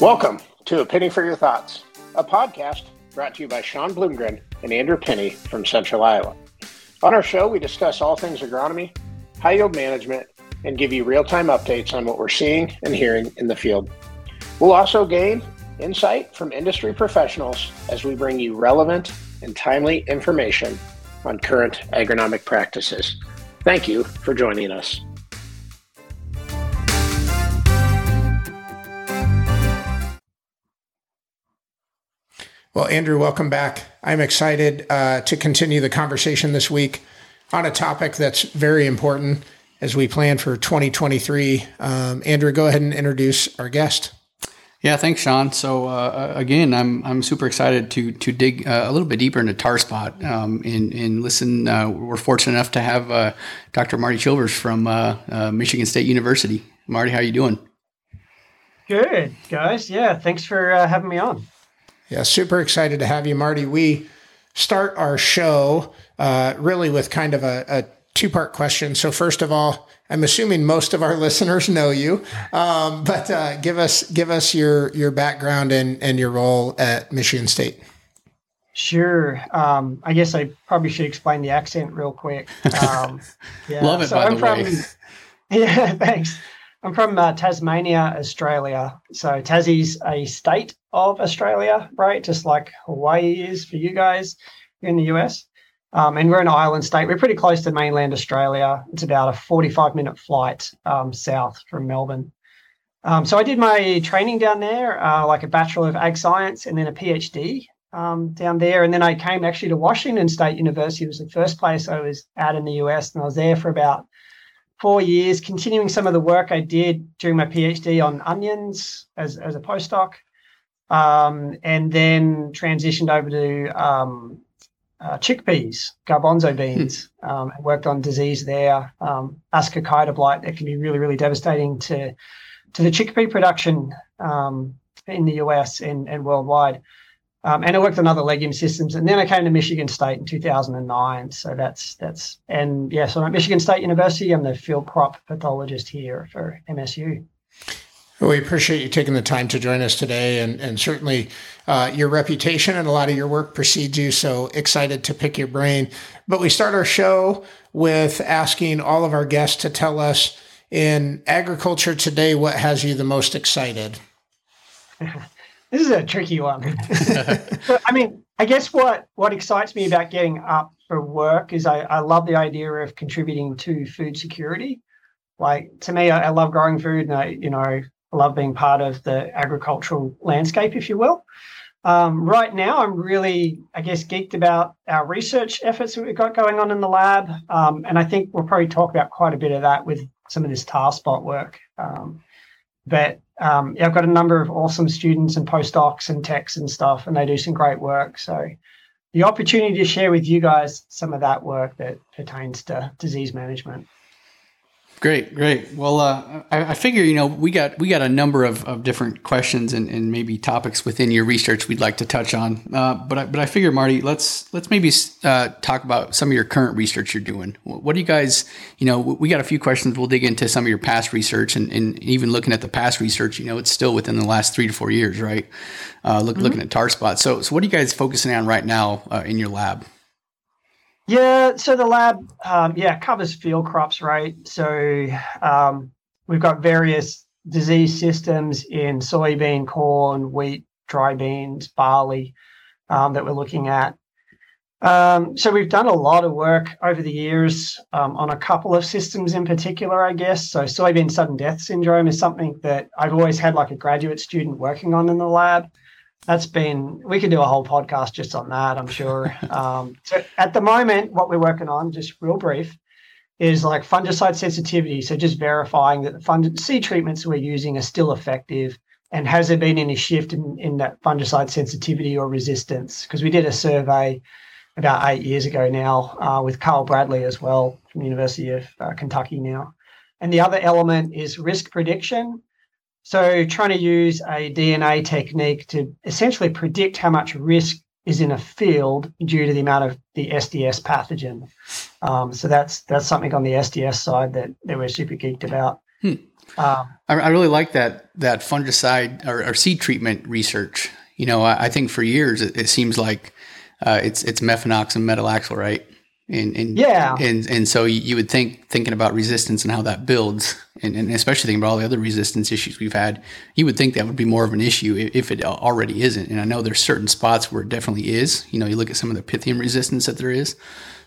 Welcome to A Penney for Your Thoughts, a podcast brought to you by Sean Bloomgren and Andrew Penney from Central Iowa. On our show, we discuss all things agronomy, high yield management, and give you real time updates on what we're seeing and hearing in the field. We'll also gain insight from industry professionals as we bring you relevant and timely information on current agronomic practices. Thank you for joining us. Well, Andrew, welcome back. I'm excited uh, to continue the conversation this week on a topic that's very important as we plan for 2023. Um, Andrew, go ahead and introduce our guest. Yeah, thanks, Sean. So uh, again, I'm I'm super excited to to dig uh, a little bit deeper into tar spot um, and and listen. Uh, we're fortunate enough to have uh, Dr. Marty Chilvers from uh, uh, Michigan State University. Marty, how are you doing? Good, guys. Yeah, thanks for having me on. Yeah, super excited to have you, Marty. We start our show uh, really with kind of a, a two part question. So, first of all, I'm assuming most of our listeners know you, um, but uh, give us give us your your background and and your role at Michigan State. Sure. Um, I guess I probably should explain the accent real quick. Um, yeah. Love it. So by I'm the from, way. Yeah, thanks. I'm from uh, Tasmania, Australia. So Tassie's a state of Australia, right? Just like Hawaii is for you guys in the US. Um, and we're an island state. We're pretty close to mainland Australia. It's about a 45 minute flight um, south from Melbourne. Um, so I did my training down there, uh, like a Bachelor of Ag Science and then a PhD um, down there. And then I came actually to Washington State University. It was the first place I was at in the US. And I was there for about four years, continuing some of the work I did during my PhD on onions as, as a postdoc, um, and then transitioned over to um, uh, chickpeas, garbanzo beans, hmm. um, and worked on disease there, um, ascochyta blight that can be really, really devastating to to the chickpea production um, in the US and, and worldwide. Um, and I worked on other legume systems, and then I came to Michigan State in 2009. So that's that's and yeah, so I'm at Michigan State University. I'm the field crop pathologist here for MSU. We appreciate you taking the time to join us today, and and certainly uh, your reputation and a lot of your work precedes you. So excited to pick your brain. But we start our show with asking all of our guests to tell us in agriculture today what has you the most excited. This is a tricky one. I mean, I guess what what excites me about getting up for work is I, I love the idea of contributing to food security. Like to me, I, I love growing food, and I you know I love being part of the agricultural landscape, if you will. Um, right now, I'm really, I guess, geeked about our research efforts that we've got going on in the lab, um, and I think we'll probably talk about quite a bit of that with some of this tar spot work. Um, but um, yeah, I've got a number of awesome students and postdocs and techs and stuff, and they do some great work. So the opportunity to share with you guys some of that work that pertains to disease management. Great, great. Well, uh, I, I, figure you know we got we got a number of, of different questions and, and maybe topics within your research we'd like to touch on. Uh, but I, but I figure Marty, let's let's maybe uh, talk about some of your current research you're doing. What do you guys you know? We got a few questions. We'll dig into some of your past research and, and even looking at the past research. You know, it's still within the last three to four years, right? Uh, look, mm-hmm. Looking at tar spots. So so what are you guys focusing on right now uh, in your lab? Yeah, so the lab, um, yeah, covers field crops, right? So um, we've got various disease systems in soybean, corn, wheat, dry beans, barley um, that we're looking at. Um, so we've done a lot of work over the years um, on a couple of systems in particular, I guess. So soybean sudden death syndrome is something that I've always had like a graduate student working on in the lab that's been we could do a whole podcast just on that i'm sure. Um, so at the moment what we're working on just real brief is like fungicide sensitivity. So just verifying that the fungicide seed treatments we're using are still effective and has there been any shift in, in that fungicide sensitivity or resistance? Because we did a survey about eight years ago now uh, with carl bradley as well from the university of uh, kentucky now. And the other element is risk prediction so, trying to use a DNA technique to essentially predict how much risk is in a field due to the amount of the SDS pathogen. Um, so that's that's something on the SDS side that, that we're super geeked about. Hmm. Um, I, I, really like that that fungicide or, or, seed treatment research. You know, I, I think for years it, it seems like uh, it's it's mefenoxam and metalaxyl, right? And, and yeah, and and so you would think thinking about resistance and how that builds, and, and especially thinking about all the other resistance issues we've had, you would think that would be more of an issue if it already isn't. And I know there's certain spots where it definitely is. You know, you look at some of the pythium resistance that there is.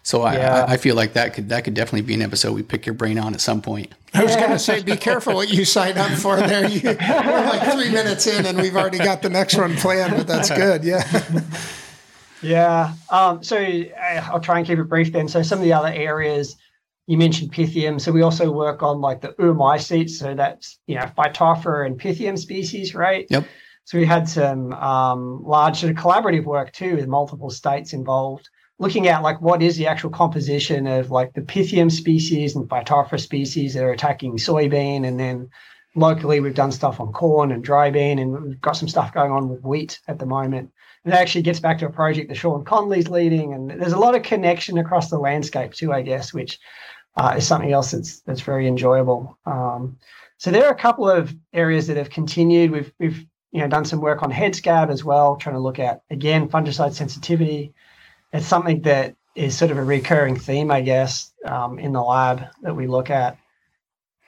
So yeah. I, I feel like that could that could definitely be an episode we pick your brain on at some point. I was going to say, be careful what you sign up for there. You, we're like three minutes in, and we've already got the next one planned, but that's good. Yeah. Yeah. Um, so I'll try and keep it brief then. So some of the other areas you mentioned Pythium. So we also work on like the oomycetes. So that's, you know, Phytophthora and Pythium species, right? Yep. So we had some um, large sort of collaborative work too with multiple states involved, looking at like what is the actual composition of like the Pythium species and Phytophthora species that are attacking soybean. And then locally we've done stuff on corn and dry bean and we've got some stuff going on with wheat at the moment it actually gets back to a project that Shawn Conley's leading, and there's a lot of connection across the landscape too, I guess, which uh, is something else that's that's very enjoyable. Um, so there are a couple of areas that have continued. We've we've you know done some work on head scab as well, trying to look at again fungicide sensitivity. It's something that is sort of a recurring theme, I guess, um, in the lab that we look at.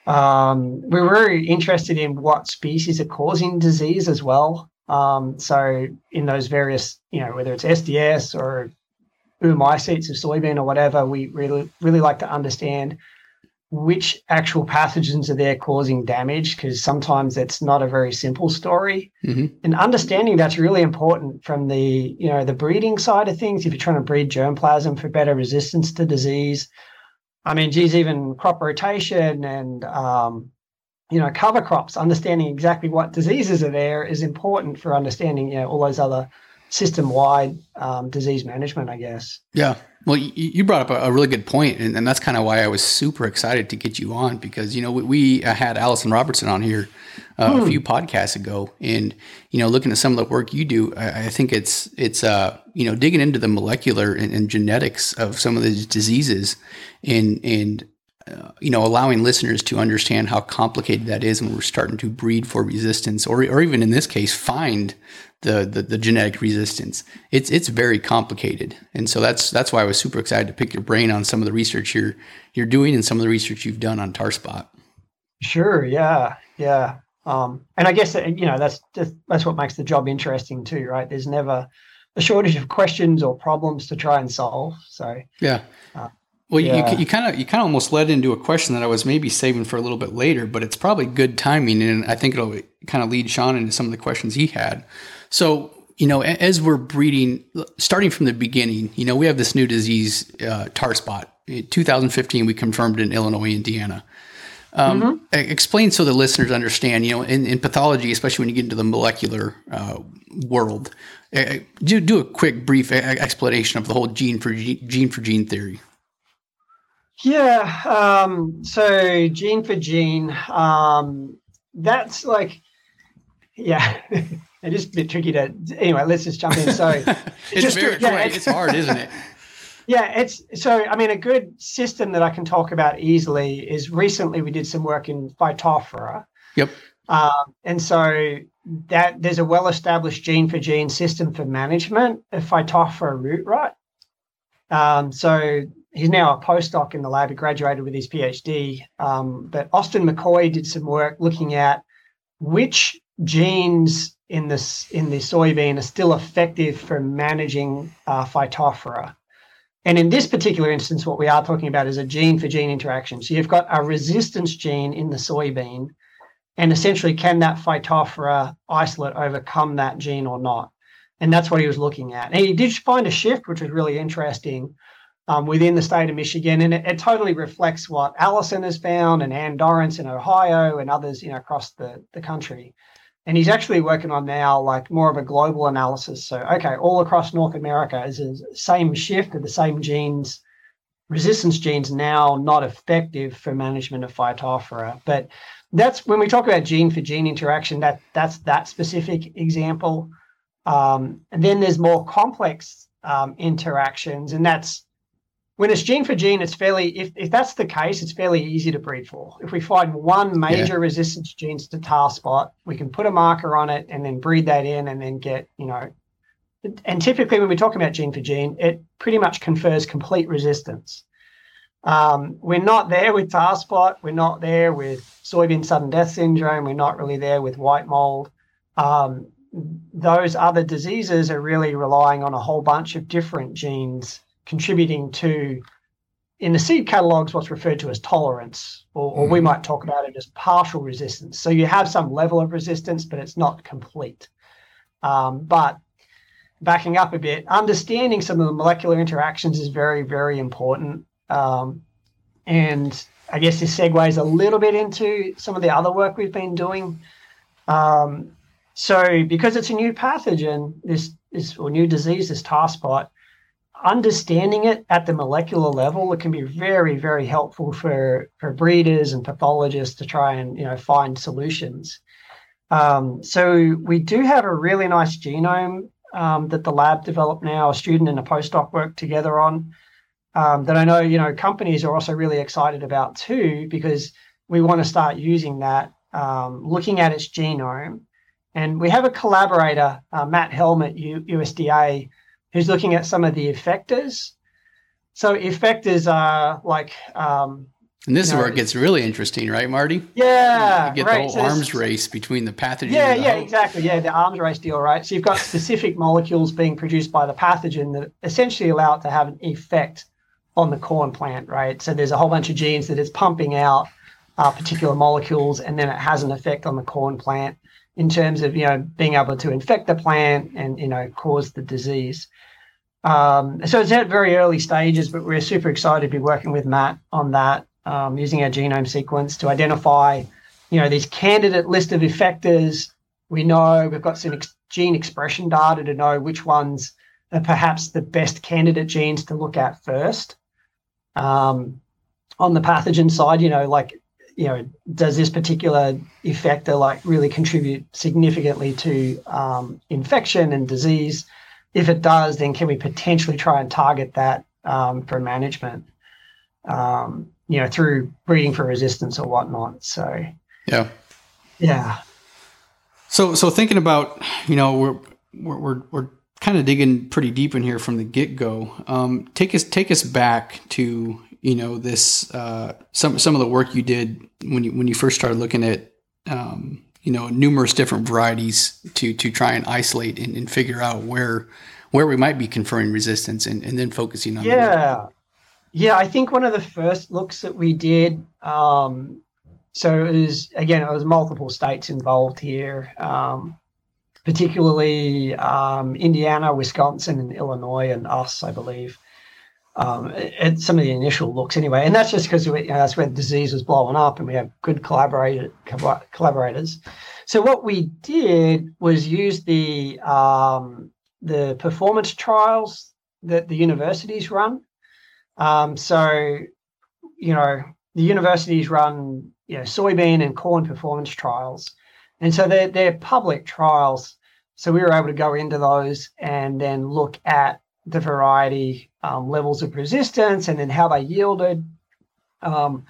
Um, we're very interested in what species are causing disease as well. Um, so in those various, you know, whether it's SDS or oomycetes of soybean or whatever, we really really like to understand which actual pathogens are there causing damage because sometimes it's not a very simple story mm-hmm. and understanding that's really important from the you know the breeding side of things if you're trying to breed germplasm for better resistance to disease i mean geez even crop rotation and um, you know, cover crops, understanding exactly what diseases are there is important for understanding, you know, all those other system-wide um, disease management, I guess. Yeah. Well, you brought up a really good point, and, and that's kind of why I was super excited to get you on because you know we, we had Alison Robertson on here uh, hmm. a few podcasts ago, and you know looking at some of the work you do, I, I think it's it's uh, you know digging into the molecular and, and genetics of some of these diseases, and and uh, you know, allowing listeners to understand how complicated that is, and we're starting to breed for resistance, or or even in this case, find the, the the, genetic resistance. It's it's very complicated, and so that's that's why I was super excited to pick your brain on some of the research you're you're doing and some of the research you've done on tar spot. Sure. Yeah. Yeah. Um, and I guess you know that's just, that's what makes the job interesting too, right? There's never a shortage of questions or problems to try and solve. So yeah. Uh, well, yeah. you, you kind of you kind of almost led into a question that I was maybe saving for a little bit later, but it's probably good timing, and I think it'll kind of lead Sean into some of the questions he had. So, you know, as we're breeding, starting from the beginning, you know, we have this new disease, uh, tar spot. In 2015, we confirmed in Illinois, Indiana. Um, mm-hmm. Explain so the listeners understand. You know, in, in, pathology, especially when you get into the molecular uh, world, uh, do do a quick, brief explanation of the whole gene for gene, gene for gene theory. Yeah. Um, so gene for gene, um, that's like, yeah, it is just a bit tricky to. Anyway, let's just jump in. So it's just very yeah, it's, it's hard, isn't it? Yeah, it's so. I mean, a good system that I can talk about easily is recently we did some work in Phytophthora. Yep. Um, and so that there's a well-established gene for gene system for management of Phytophthora root rot. Um, so he's now a postdoc in the lab. He graduated with his PhD. Um, but Austin McCoy did some work looking at which genes in this in the soybean are still effective for managing uh, phytophthora. And in this particular instance, what we are talking about is a gene for gene interaction. So you've got a resistance gene in the soybean, and essentially, can that phytophthora isolate overcome that gene or not? And that's what he was looking at. And he did find a shift, which was really interesting um, within the state of Michigan, and it, it, totally reflects what Alison has found and Anne Dorrance in Ohio and others, you know, across the, the country. And he's actually working on now like more of a global analysis. So, okay, all across North America is the same shift of the same genes, resistance genes now not effective for management of Phytophthora. But that's when we talk about gene for gene interaction, that that's that specific example. Um, and then there's more complex um, interactions, and that's when it's gene for gene, it's fairly, if, if that's the case, it's fairly easy to breed for. If we find one major yeah. resistance gene to tar spot, we can put a marker on it and then breed that in and then get, you know, and typically when we're talking about gene for gene, it pretty much confers complete resistance. Um, we're not there with tar spot. We're not there with soybean sudden death syndrome. We're not really there with white mold. Um, those other diseases are really relying on a whole bunch of different genes contributing to, in the seed catalogs, what's referred to as tolerance, or, or we mm-hmm. might talk about it as partial resistance. So you have some level of resistance, but it's not complete. Um, but backing up a bit, understanding some of the molecular interactions is very, very important. Um, and I guess this segues a little bit into some of the other work we've been doing. Um, so, because it's a new pathogen, this is or new disease, this tar spot, understanding it at the molecular level, it can be very, very helpful for for breeders and pathologists to try and you know find solutions. Um, so we do have a really nice genome um, that the lab developed now, a student and a postdoc work together on. Um, that I know, you know, companies are also really excited about too, because we want to start using that, um, looking at its genome. And we have a collaborator, uh, Matt Helm at U- USDA, who's looking at some of the effectors. So effectors are like um, and this is know, where it gets really interesting, right, Marty? Yeah. You get right. the whole so arms race between the pathogen. Yeah, yeah, exactly. Yeah, the arms race deal, right? So you've got specific molecules being produced by the pathogen that essentially allow it to have an effect on the corn plant, right? So there's a whole bunch of genes that it's pumping out uh, particular molecules, and then it has an effect on the corn plant in terms of you know being able to infect the plant and you know cause the disease. Um, so it's at very early stages, but we're super excited to be working with Matt on that um, using our genome sequence to identify, you know, these candidate list of effectors. We know we've got some ex- gene expression data to know which ones are perhaps the best candidate genes to look at first. Um, on the pathogen side, you know, like, you know, does this particular effector like really contribute significantly to um, infection and disease? If it does, then can we potentially try and target that um, for management? Um, you know, through breeding for resistance or whatnot. So, yeah, yeah. So, so thinking about, you know, we're we're we're, we're kind of digging pretty deep in here from the get go. Um, take us take us back to you know this uh, some some of the work you did when you when you first started looking at um, you know numerous different varieties to to try and isolate and, and, figure out where where we might be conferring resistance and, and then focusing on yeah yeah, I think one of the first looks that we did. Um, so it was again, it was multiple states involved here, um, particularly um, Indiana, Wisconsin, and Illinois, and us, I believe. Um, at some of the initial looks, anyway, and that's just because you know, that's when disease was blowing up, and we have good collaborator, collaborators. So what we did was use the um, the performance trials that the universities run um, so, you know, the universities run you know soybean and corn performance trials, and so they're they're public trials. So we were able to go into those and then look at the variety um, levels of resistance and then how they yielded. Um,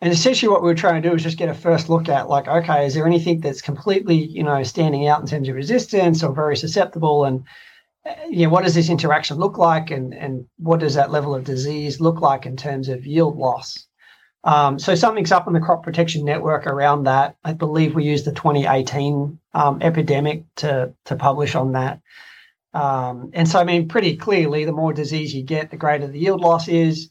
and essentially, what we were trying to do is just get a first look at, like, okay, is there anything that's completely, you know, standing out in terms of resistance or very susceptible? And you know, what does this interaction look like and, and what does that level of disease look like in terms of yield loss? Um, so something's up in the crop protection network around that. I believe we used the 2018 um, epidemic to, to publish on that. Um, and so, I mean, pretty clearly, the more disease you get, the greater the yield loss is.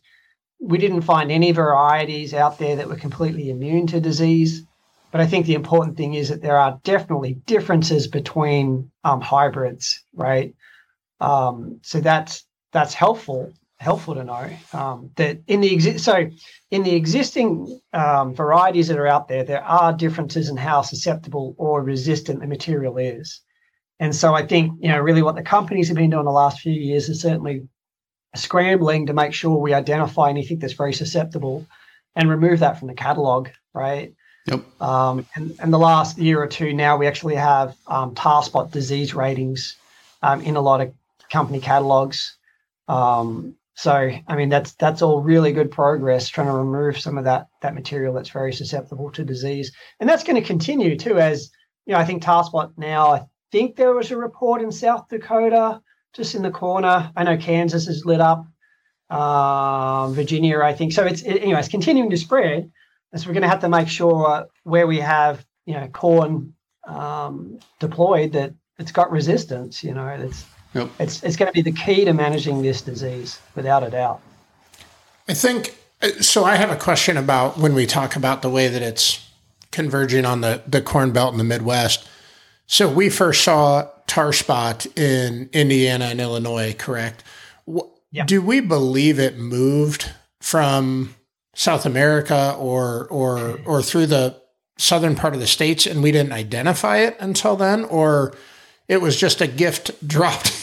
We didn't find any varieties out there that were completely immune to disease. But I think the important thing is that there are definitely differences between um, hybrids, right? Um, so that's that's helpful helpful to know um, that in the exi- so in the existing um, varieties that are out there, there are differences in how susceptible or resistant the material is. And so I think you know really what the companies have been doing the last few years is certainly scrambling to make sure we identify anything that's very susceptible and remove that from the catalog, right? Yep. Um, and, and the last year or two now, we actually have um, tar spot disease ratings um, in a lot of company catalogs. Um, So, I mean, that's that's all really good progress trying to remove some of that that material that's very susceptible to disease, and that's going to continue too. As you know, I think tar spot now. I think there was a report in South Dakota, just in the corner. I know Kansas is lit up, um, Virginia, I think. So it's it, anyway, it's continuing to spread, and so we're going to have to make sure where we have you know corn um, deployed that it's got resistance. You know, it's Yep. It's it's going to be the key to managing this disease, without a doubt. I think uh, so. I have a question about when we talk about the way that it's converging on the the corn belt in the Midwest. So we first saw tar spot in Indiana and Illinois, correct? Yeah. Do we believe it moved from South America or or or through the southern part of the states and we didn't identify it until then, or it was just a gift dropped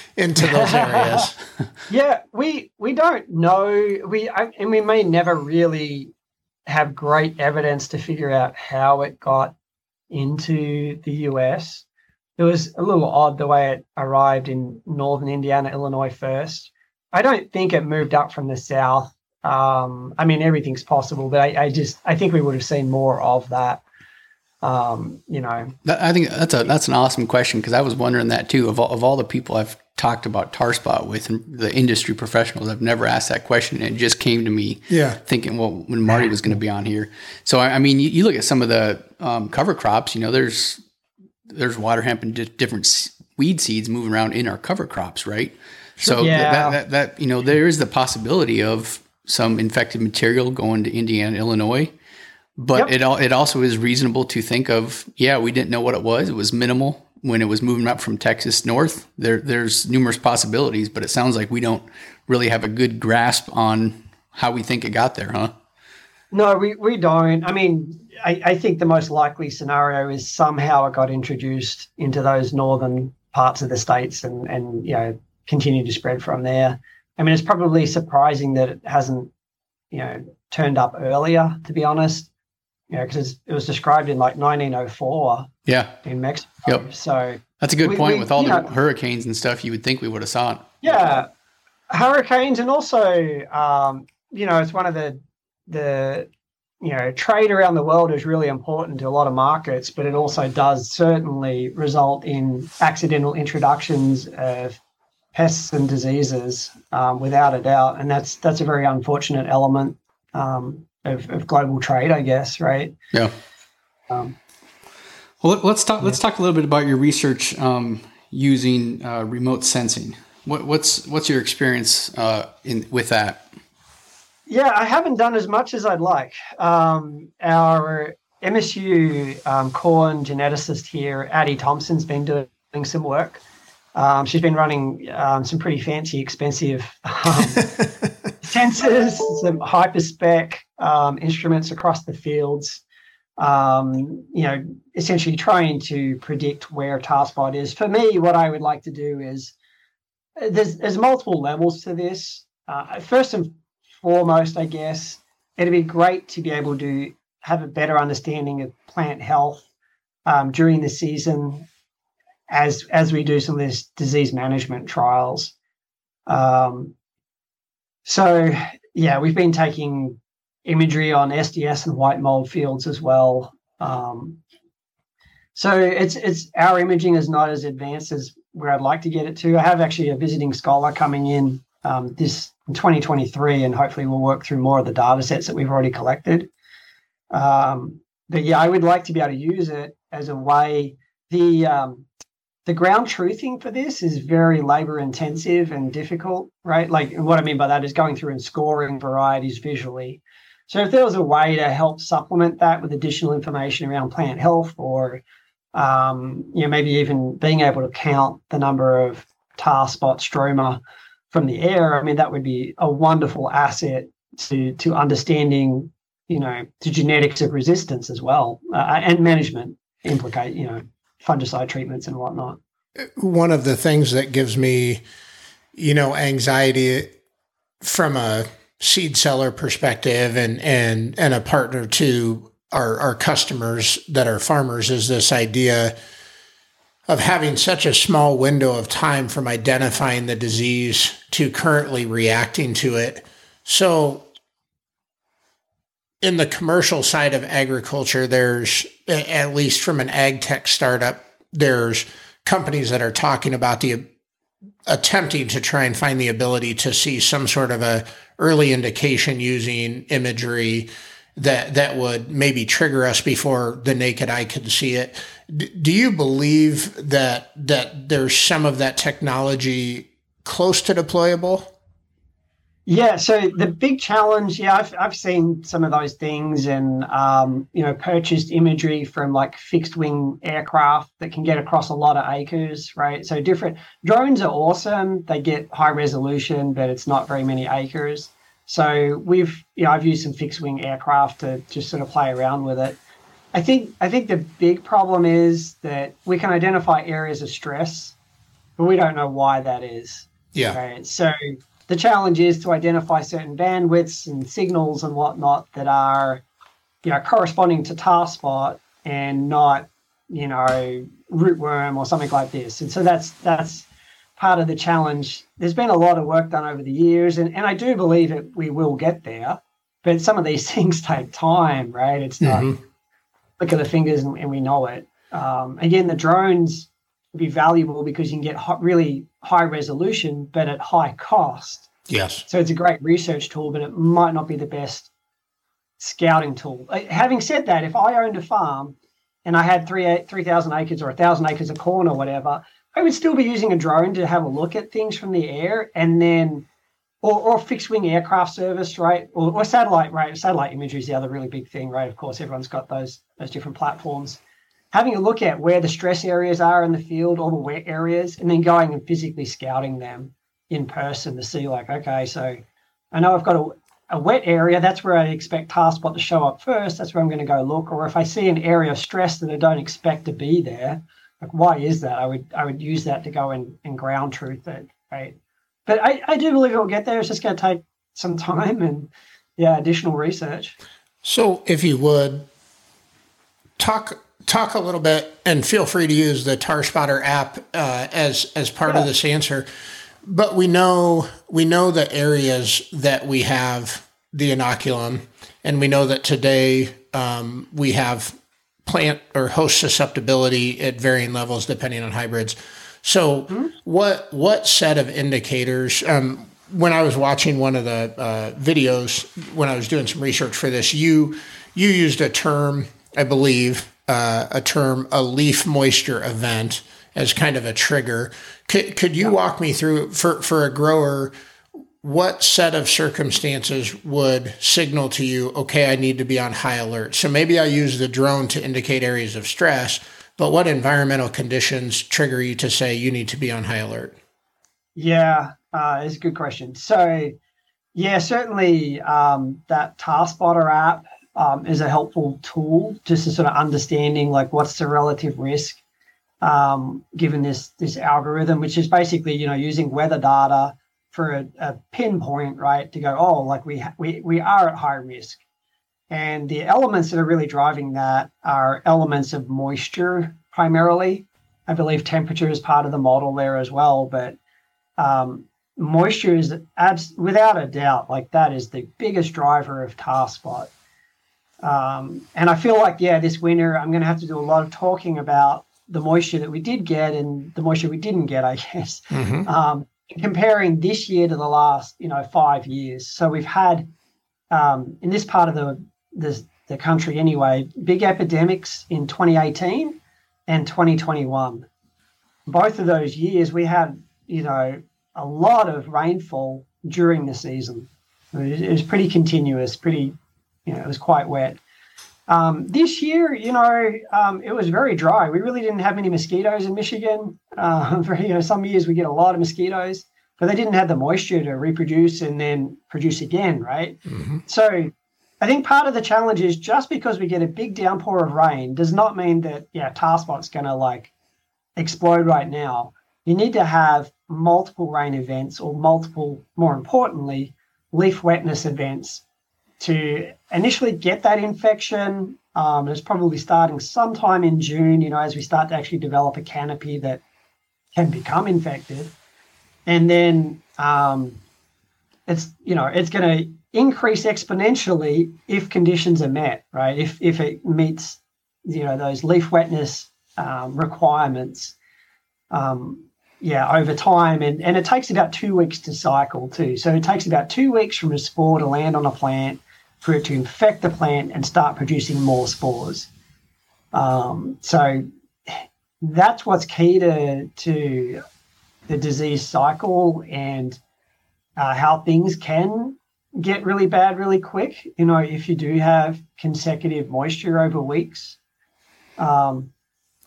into those areas? yeah, we we don't know. We I, and we may never really have great evidence to figure out how it got into the US. It was a little odd the way it arrived in northern Indiana, Illinois first. I don't think it moved up from the south. Um, I mean, everything's possible, but I, I just I think we would have seen more of that um, you know, I think that's a that's an awesome question because I was wondering that too. Of all, of all the people I've talked about tar spot with the industry professionals, I've never asked that question. And it just came to me, yeah, thinking, well, when Marty was going to be on here. So I, I mean, you, you, look at some of the um, cover crops. You know, there's there's water hemp and different weed seeds moving around in our cover crops, right? Sure. So yeah. that, that, that you know there is the possibility of some infected material going to Indiana, Illinois but yep. it it also is reasonable to think of, yeah, we didn't know what it was. It was minimal when it was moving up from Texas north. There there's numerous possibilities, but it sounds like we don't really have a good grasp on how we think it got there, huh? No, we, we don't. I mean, I, I think the most likely scenario is somehow it got introduced into those northern parts of the states and, and you know, continue to spread from there. I mean, it's probably surprising that it hasn't, you know, turned up earlier, to be honest you know, because it was described in like 1904. Yeah. In Mexico. Yep. So that's a good we, point. We, With all the know, hurricanes and stuff, you would think we would have saw it. Yeah, hurricanes, and also, um, you know, it's one of the the you know trade around the world is really important to a lot of markets, but it also does certainly result in accidental introductions of pests and diseases, um, without a doubt, and that's that's a very unfortunate element. Um, of, of global trade, I guess, right? Yeah. Um, well, let's talk. Let's talk a little bit about your research um, using uh, remote sensing. What, what's what's your experience uh, in with that? Yeah, I haven't done as much as I'd like. Um, our MSU um, corn geneticist here, Addie Thompson's been doing some work. Um, she's been running um, some pretty fancy, expensive um, sensors, some hyperspec um, instruments across the fields. Um, you know, essentially trying to predict where tar spot is. For me, what I would like to do is there's there's multiple levels to this. Uh, first and foremost, I guess it'd be great to be able to have a better understanding of plant health um, during the season as as we do some of these disease management trials. Um, so yeah, we've been taking imagery on SDS and white mold fields as well. Um, so it's it's our imaging is not as advanced as where I'd like to get it to. I have actually a visiting scholar coming in um, this in 2023, and hopefully we'll work through more of the data sets that we've already collected. Um, but yeah, I would like to be able to use it as a way. The um, the ground truthing for this is very labor intensive and difficult, right? Like what I mean by that is going through and scoring varieties visually. So if there was a way to help supplement that with additional information around plant health or um, you know, maybe even being able to count the number of tar spot stroma from the air, I mean, that would be a wonderful asset to to understanding, you know, the genetics of resistance as well uh, and management implicate, you know, fungicide treatments and whatnot. One of the things that gives me, you know, anxiety from a seed seller perspective and and and a partner to our our customers that are farmers is this idea of having such a small window of time from identifying the disease to currently reacting to it. So in the commercial side of agriculture, there's at least from an ag tech startup, there's companies that are talking about the attempting to try and find the ability to see some sort of a early indication using imagery that that would maybe trigger us before the naked eye could see it. D- do you believe that that there's some of that technology close to deployable? Yeah, so the big challenge, yeah, I've, I've seen some of those things and, um, you know, purchased imagery from like fixed wing aircraft that can get across a lot of acres, right? So different drones are awesome. They get high resolution, but it's not very many acres. So we've, you know, I've used some fixed wing aircraft to just sort of play around with it. I think, I think the big problem is that we can identify areas of stress, but we don't know why that is. Yeah. Right. So, the challenge is to identify certain bandwidths and signals and whatnot that are, you know, corresponding to tar spot and not, you know, rootworm or something like this. And so that's that's part of the challenge. There's been a lot of work done over the years, and, and I do believe that we will get there. But some of these things take time, right? It's not mm-hmm. look at the fingers and, and we know it. Um, again, the drones be valuable because you can get hot, really high resolution, but at high cost. Yes. So it's a great research tool, but it might not be the best scouting tool. Uh, having said that, if I owned a farm and I had three three thousand acres or a thousand acres of corn or whatever, I would still be using a drone to have a look at things from the air, and then or, or fixed wing aircraft service, right? Or, or satellite, right? Satellite imagery is the other really big thing, right? Of course, everyone's got those those different platforms having a look at where the stress areas are in the field, all the wet areas, and then going and physically scouting them in person to see, like, okay, so I know I've got a, a wet area. That's where I expect tar spot to show up first. That's where I'm going to go look. Or if I see an area of stress that I don't expect to be there, like, why is that? I would I would use that to go and, and ground truth it, right? But I, I do believe it will get there. It's just going to take some time and yeah, additional research. So, if you would talk talk a little bit, and feel free to use the Tar Spotter app uh, as as part yeah. of this answer. But we know we know the areas that we have the inoculum, and we know that today um, we have plant or host susceptibility at varying levels depending on hybrids. So, mm-hmm. what what set of indicators? Um, when I was watching one of the uh, videos when I was doing some research for this, you you used a term, I believe, uh, a term, a leaf moisture event as kind of a trigger. Could, could you walk me through for, for a grower? What set of circumstances would signal to you, okay, I need to be on high alert? So maybe I use the drone to indicate areas of stress, but what environmental conditions trigger you to say you need to be on high alert? Yeah, uh, it's a good question. So, yeah, certainly um, that Tar Spotter app um, is a helpful tool just to sort of understanding like what's the relative risk um, given this this algorithm, which is basically you know using weather data for a, a pinpoint, right? To go, oh, like we ha- we we are at high risk, and the elements that are really driving that are elements of moisture primarily. I believe temperature is part of the model there as well, but um, moisture is abs- without a doubt like that is the biggest driver of tar spot um, and I feel like, yeah, this winter I'm going to have to do a lot of talking about the moisture that we did get and the moisture we didn't get, I guess. Mm-hmm. Um, comparing this year to the last, you know, five years. So we've had um, in this part of the, the the country anyway, big epidemics in 2018 and 2021. Both of those years, we had, you know, a lot of rainfall during the season. It was pretty continuous, pretty you know, it was quite wet. Um, this year, you know, um, it was very dry. We really didn't have many mosquitoes in Michigan. Uh, for, you know, some years we get a lot of mosquitoes, but they didn't have the moisture to reproduce and then produce again, right? Mm-hmm. So I think part of the challenge is just because we get a big downpour of rain does not mean that, yeah, tar spot's going to like explode right now. You need to have multiple rain events or multiple, more importantly, leaf wetness events to initially get that infection Um, it's probably starting sometime in June, you know, as we start to actually develop a canopy that can become infected. And then um, it's, you know, it's going to increase exponentially if conditions are met, right? If, if it meets, you know, those leaf wetness um, requirements. Um, yeah, over time. And, and it takes about two weeks to cycle too. So it takes about two weeks from a spore to land on a plant for it to infect the plant and start producing more spores. Um, so that's what's key to, to the disease cycle and uh, how things can get really bad really quick. You know, if you do have consecutive moisture over weeks. Um,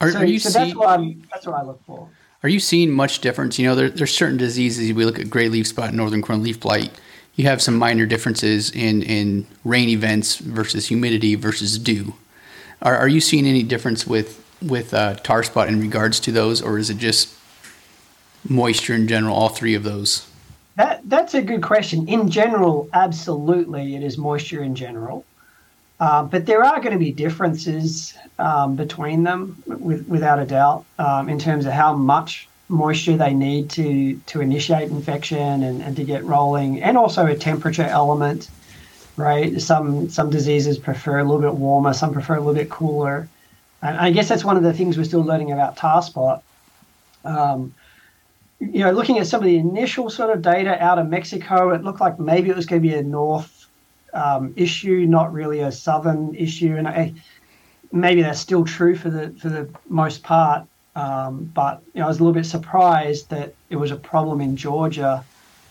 are, so, are you so see- that's what I'm, that's what I look for. Are you seeing much difference? You know, there, there's certain diseases. We look at gray leaf spot, northern corn leaf blight. You have some minor differences in, in rain events versus humidity versus dew. Are, are you seeing any difference with with uh, tar spot in regards to those, or is it just moisture in general? All three of those. That that's a good question. In general, absolutely, it is moisture in general. Uh, but there are going to be differences um, between them, with, without a doubt, um, in terms of how much moisture they need to to initiate infection and, and to get rolling, and also a temperature element. Right, some some diseases prefer a little bit warmer, some prefer a little bit cooler, and I guess that's one of the things we're still learning about tar spot. Um, you know, looking at some of the initial sort of data out of Mexico, it looked like maybe it was going to be a north um, issue, not really a southern issue, and I, maybe that's still true for the for the most part. Um, but you know, I was a little bit surprised that it was a problem in Georgia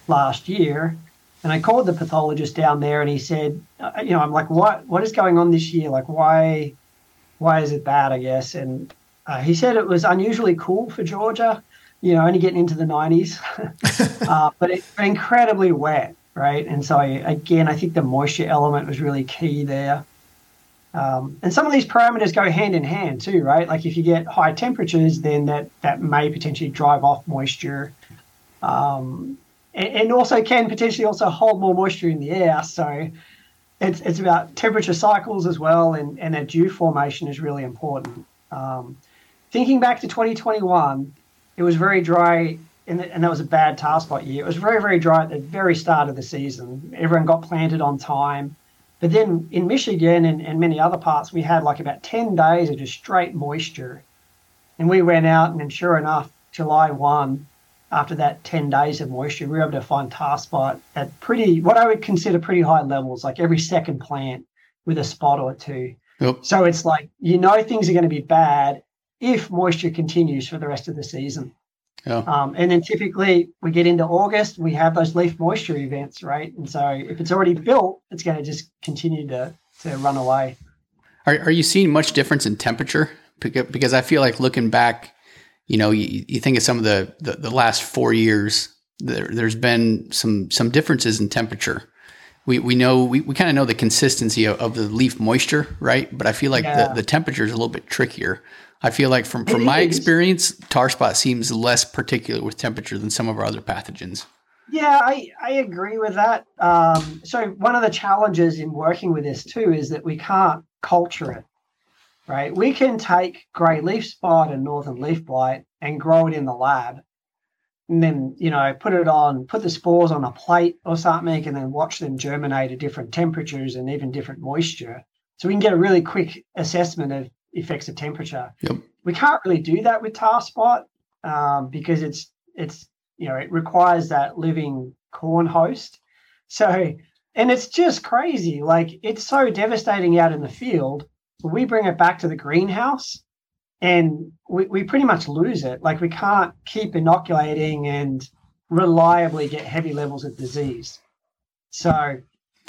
last year, and I called the pathologist down there, and he said, uh, you know, I'm like, what what is going on this year? Like, why why is it bad? I guess, and uh, he said it was unusually cool for Georgia. You know, only getting into the 90s, uh, but it, incredibly wet right? And so, I, again, I think the moisture element was really key there. Um, and some of these parameters go hand in hand too, right? Like if you get high temperatures, then that that may potentially drive off moisture, um, and, and, also can potentially also hold more moisture in the air. So it's it's about temperature cycles as well, and and a dew formation is really important. Um, thinking back to 2021, it was very dry and, and that was a bad tar spot year. It was very, very dry at the very start of the season. Everyone got planted on time. But then in Michigan and, and many other parts, we had like about 10 days of just straight moisture. And we went out, and then sure enough, July 1, after that 10 days of moisture, we were able to find tar spot at pretty, what I would consider pretty high levels, like every second plant with a spot or two. Yep. So it's like, you know, things are going to be bad if moisture continues for the rest of the season. Yeah. Um, and then typically we get into August, we have those leaf moisture events, right? And so if it's already built, it's going to just continue to, to run away. Are, are you seeing much difference in temperature? Because I feel like looking back, you know, you, you think of some of the, the, the last four years, there, there's been some some differences in temperature. We, we know we, we kind of know the consistency of, of, the leaf moisture, right? But I feel like yeah. the, the temperature is a little bit trickier. I feel like from from my experience, tar spot seems less particular with temperature than some of our other pathogens. Yeah, I, I agree with that. Um, so one of the challenges in working with this too is that we can't culture it, right? We can take grey leaf spot and northern leaf blight and grow it in the lab, and then you know put it on, put the spores on a plate or something, and then watch them germinate at different temperatures and even different moisture. So we can get a really quick assessment of effects of temperature. Yep. We can't really do that with tar spot um, because it's it's you know it requires that living corn host. So and it's just crazy. Like it's so devastating out in the field. We bring it back to the greenhouse and we, we pretty much lose it. Like we can't keep inoculating and reliably get heavy levels of disease. So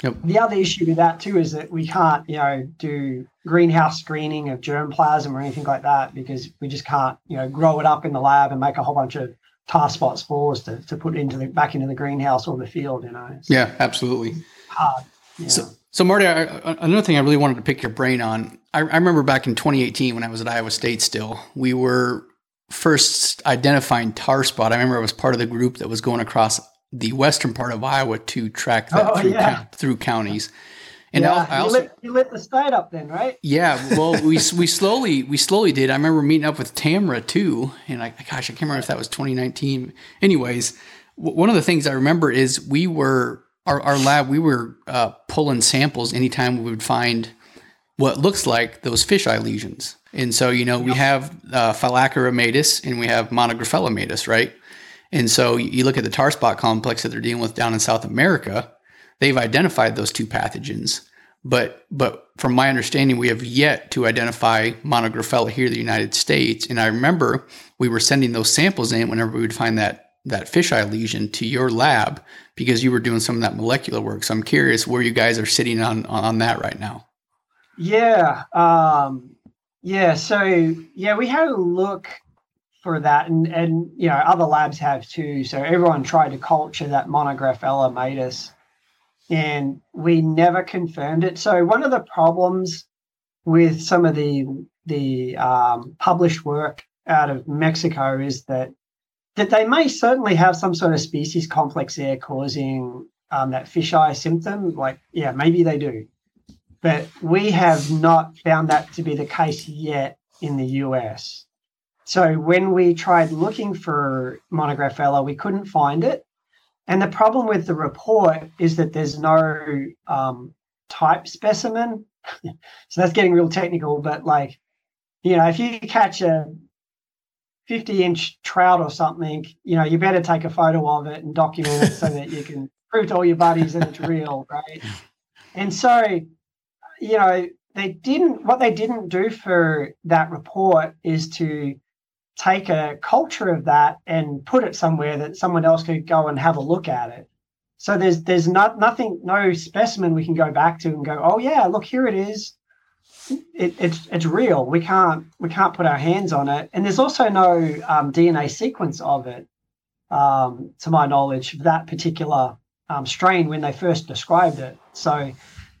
Yep. The other issue with that too is that we can't, you know, do greenhouse screening of germplasm or anything like that because we just can't, you know, grow it up in the lab and make a whole bunch of tar spot spores to, to put into the back into the greenhouse or the field, you know. It's yeah, absolutely. Hard. Yeah. So, so Marty, I, another thing I really wanted to pick your brain on. I, I remember back in 2018 when I was at Iowa State. Still, we were first identifying tar spot. I remember I was part of the group that was going across the western part of Iowa to track that oh, through, yeah. through counties. And yeah, I, I also you lit, you lit the state up then, right? Yeah, well, we we slowly we slowly did. I remember meeting up with Tamra too, and I gosh, I can't remember if that was 2019. Anyways, w- one of the things I remember is we were our, our lab we were uh, pulling samples anytime we would find what looks like those fisheye lesions. And so you know we have uh, and we have Monographella right? And so you look at the tar spot complex that they're dealing with down in South America they've identified those two pathogens. But but from my understanding, we have yet to identify monographella here in the United States. And I remember we were sending those samples in whenever we would find that that fisheye lesion to your lab because you were doing some of that molecular work. So I'm curious where you guys are sitting on on that right now. Yeah. Um, yeah. So yeah, we had a look for that, and and you know other labs have too. So everyone tried to culture that monographella maydis and we never confirmed it. So one of the problems with some of the the um, published work out of Mexico is that that they may certainly have some sort of species complex there causing um, that fisheye symptom. Like, yeah, maybe they do, but we have not found that to be the case yet in the US. So when we tried looking for monographella, we couldn't find it. And the problem with the report is that there's no um, type specimen. so that's getting real technical, but like, you know, if you catch a 50 inch trout or something, you know, you better take a photo of it and document it so that you can prove to all your buddies that it's real, right? And so, you know, they didn't, what they didn't do for that report is to take a culture of that and put it somewhere that someone else could go and have a look at it. So there's there's not nothing, no specimen we can go back to and go, oh yeah, look here it is. It, it's it's real. We can't we can't put our hands on it, and there's also no um, DNA sequence of it, um, to my knowledge, of that particular um, strain when they first described it. So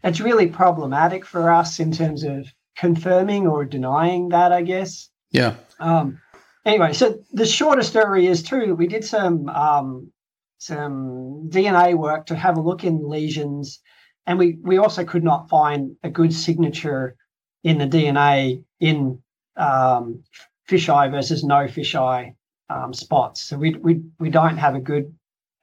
it's really problematic for us in terms of confirming or denying that, I guess. Yeah. Um, anyway, so the shorter story is too. We did some um, some DNA work to have a look in lesions, and we we also could not find a good signature in the DNA in um, fisheye versus no fisheye um, spots. So we we we don't have a good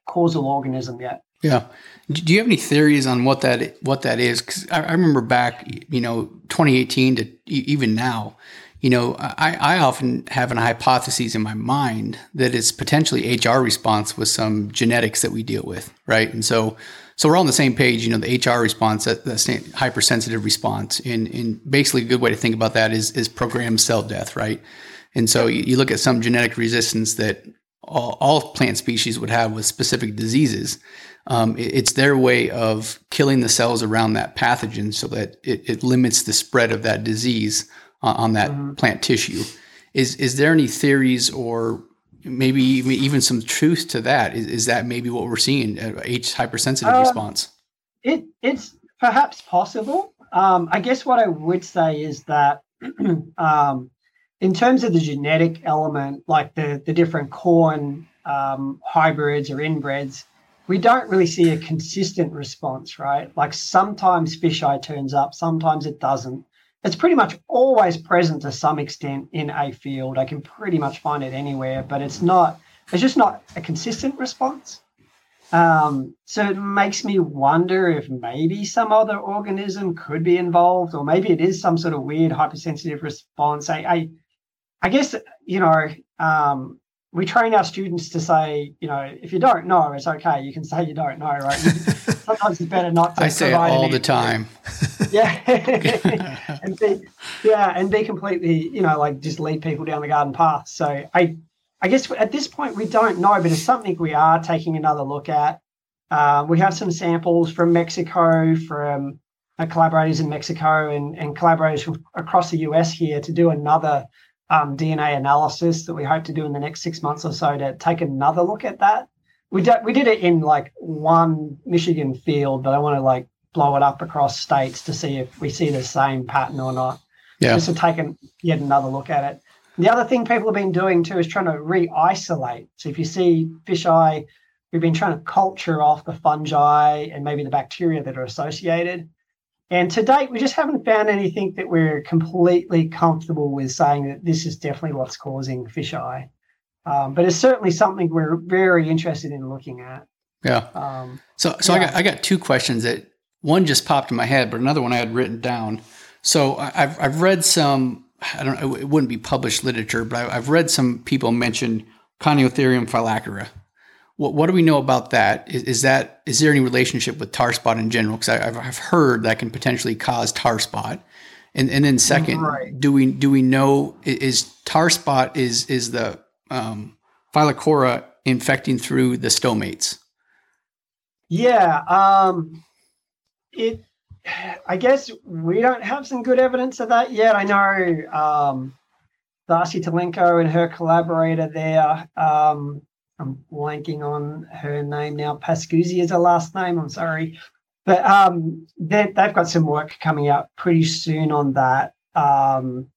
causal organism yet. Yeah. Do you have any theories on what that what that is? Because I, I remember back, you know, 2018 to even now, you know, I, I often have an hypothesis in my mind that it's potentially HR response with some genetics that we deal with, right? And so, so we're all on the same page. You know, the HR response, that, that hypersensitive response, and, and basically a good way to think about that is is programmed cell death, right? And so you, you look at some genetic resistance that all, all plant species would have with specific diseases. Um, it, it's their way of killing the cells around that pathogen so that it, it limits the spread of that disease on that mm-hmm. plant tissue. Is is there any theories or maybe even some truth to that? Is, is that maybe what we're seeing? H hypersensitive uh, response. It it's perhaps possible. Um, I guess what I would say is that um, in terms of the genetic element, like the the different corn um, hybrids or inbreds, we don't really see a consistent response, right? Like sometimes fisheye turns up, sometimes it doesn't it's pretty much always present to some extent in a field. I can pretty much find it anywhere, but it's not, it's just not a consistent response. Um, so it makes me wonder if maybe some other organism could be involved, or maybe it is some sort of weird hypersensitive response. I, I, I guess, you know, um, we train our students to say, you know, if you don't know, it's okay. You can say you don't know, right? Sometimes it's better not to. I say it all the time. Yeah, and be, yeah, and be completely, you know, like just lead people down the garden path. So I, I guess at this point we don't know, but it's something we are taking another look at. Uh, we have some samples from Mexico, from uh, collaborators in Mexico, and, and collaborators from across the US here to do another um, DNA analysis that we hope to do in the next six months or so to take another look at that. We did we did it in like one Michigan field, but I want to like blow it up across states to see if we see the same pattern or not. Yeah. Just to take an, yet another look at it. The other thing people have been doing too is trying to re-isolate. So if you see fisheye, we've been trying to culture off the fungi and maybe the bacteria that are associated. And to date, we just haven't found anything that we're completely comfortable with saying that this is definitely what's causing fisheye. Um, but it's certainly something we're very interested in looking at. Yeah. Um, so, so yeah. I got I got two questions that one just popped in my head, but another one I had written down. So I've I've read some. I don't know. It wouldn't be published literature, but I've read some people mention Coniothyrium phyllachorae. What, what do we know about that? Is, is that is there any relationship with tar spot in general? Because I've, I've heard that can potentially cause tar spot. And and then second, right. do we do we know is tar spot is is the um, Phyllachora infecting through the stomates? Yeah, um, it. I guess we don't have some good evidence of that yet. I know um, Darcy Telenko and her collaborator there um, I'm blanking on her name now. Pascuzzi is her last name. I'm sorry, but um, they've got some work coming out pretty soon on that. Um,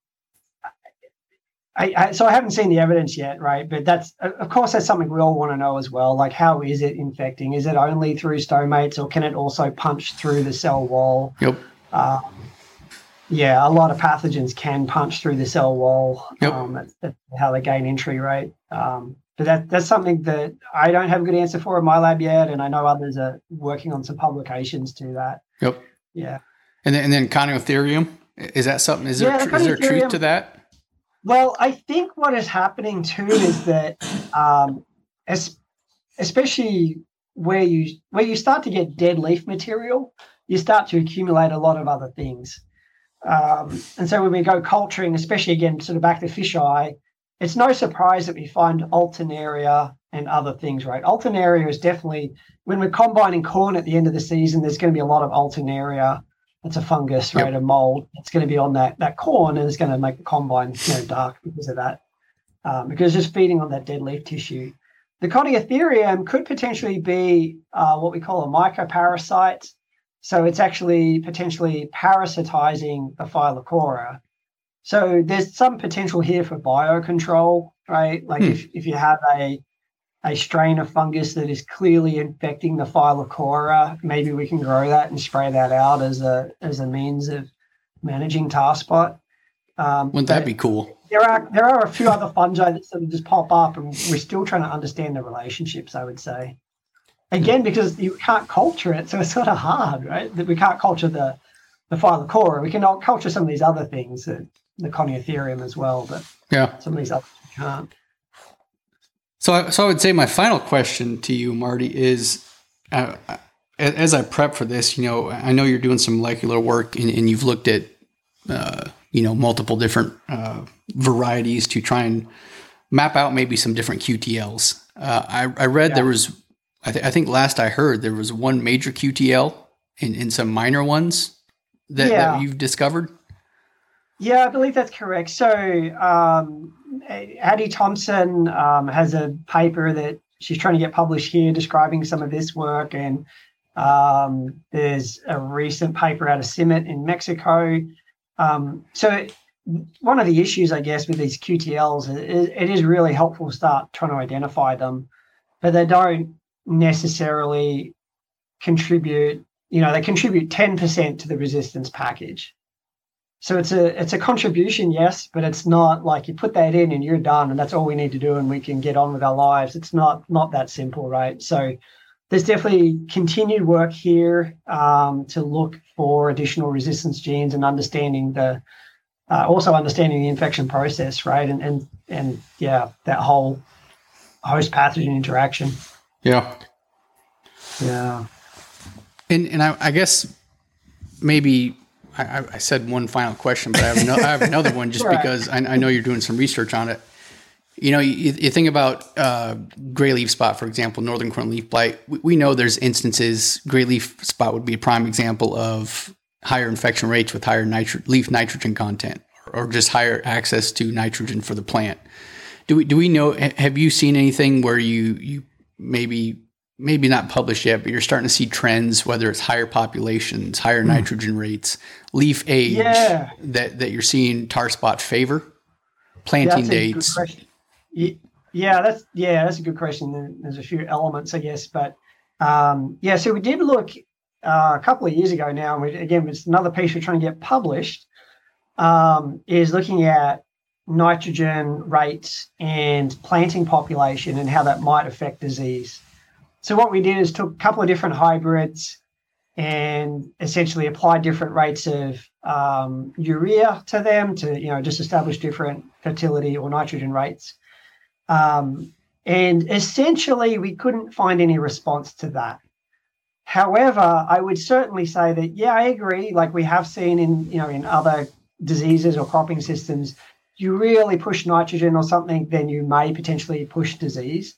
I, I, so I haven't seen the evidence yet, right? But that's of course that's something we all want to know as well. Like, how is it infecting? Is it only through stomates, or can it also punch through the cell wall? Yep. Um, yeah, a lot of pathogens can punch through the cell wall. Yep. Um, that's, that's, how they gain entry, right? Um, but that that's something that I don't have a good answer for in my lab yet, and I know others are working on some publications to that. Yep. Yeah. And then, and then Coniothyrium is that something? Is there yeah, is there truth to that? Well, I think what is happening too is that, um, especially where you where you start to get dead leaf material, you start to accumulate a lot of other things. Um, and so when we go culturing, especially again, sort of back to fisheye, it's no surprise that we find alternaria and other things, right? Alternaria is definitely when we're combining corn at the end of the season, there's going to be a lot of alternaria. It's a fungus, right? Yep. A mold. It's going to be on that that corn, and it's going to make the combine you know dark because of that, um, because it's just feeding on that dead leaf tissue. The Coniothyrium could potentially be uh, what we call a mycoparasite. So it's actually potentially parasitizing the Phyllachora. So there's some potential here for biocontrol, right? Like hmm. if, if you have a a strain of fungus that is clearly infecting the Phyllachora, maybe we can grow that and spray that out as a as a means of managing tar spot. Um, Wouldn't that be cool? There are there are a few other fungi that sort of just pop up, and we're still trying to understand the relationships. I would say, again, because you can't culture it, so it's sort of hard, right? That we can't culture the the Phyllachora. We can culture some of these other things the Coniothyrium as well, but yeah, some of these others can't. So, I, so I would say my final question to you, Marty, is uh, as I prep for this, you know, I know you're doing some molecular work and, and you've looked at, uh, you know, multiple different uh, varieties to try and map out maybe some different QTLs. Uh, I, I, read yeah. there was, I, th- I, think last I heard there was one major QTL and, and some minor ones that, yeah. that you've discovered. Yeah, I believe that's correct. So, um, Addie Thompson um, has a paper that she's trying to get published here describing some of this work. And um, there's a recent paper out of CIMMYT in Mexico. Um, so, one of the issues, I guess, with these QTLs is it is really helpful to start trying to identify them, but they don't necessarily contribute, you know, they contribute 10% to the resistance package. So it's a it's a contribution, yes, but it's not like you put that in and you're done, and that's all we need to do, and we can get on with our lives. It's not not that simple, right? So there's definitely continued work here um, to look for additional resistance genes and understanding the uh, also understanding the infection process, right? And and and yeah, that whole host pathogen interaction. Yeah. Yeah. And and I, I guess maybe I, I, said one final question, but I have, no, I have another one just right. because I, I, know you're doing some research on it. You know, you, you think about uh, gray leaf spot, for example, northern corn leaf blight. We, we, know there's instances. Gray leaf spot would be a prime example of higher infection rates with higher nitro, leaf nitrogen content, or, or just higher access to nitrogen for the plant. Do we do we know? Have you seen anything where you you maybe maybe not published yet, but you're starting to see trends, whether it's higher populations, higher mm. nitrogen rates, leaf age, yeah. that, that you're seeing tar spot favor, planting dates. Yeah, that's yeah, that's a good question. There's a few elements, I guess, but um, yeah. So we did look uh, a couple of years ago now, and we, again, it's another piece we're trying to get published, um, is looking at nitrogen rates and planting population and how that might affect disease. So what we did is took a couple of different hybrids and essentially applied different rates of um, urea to them to you know just establish different fertility or nitrogen rates. Um, and essentially, we couldn't find any response to that. However, I would certainly say that yeah, I agree. Like we have seen in you know in other diseases or cropping systems, you really push nitrogen or something, then you may potentially push disease.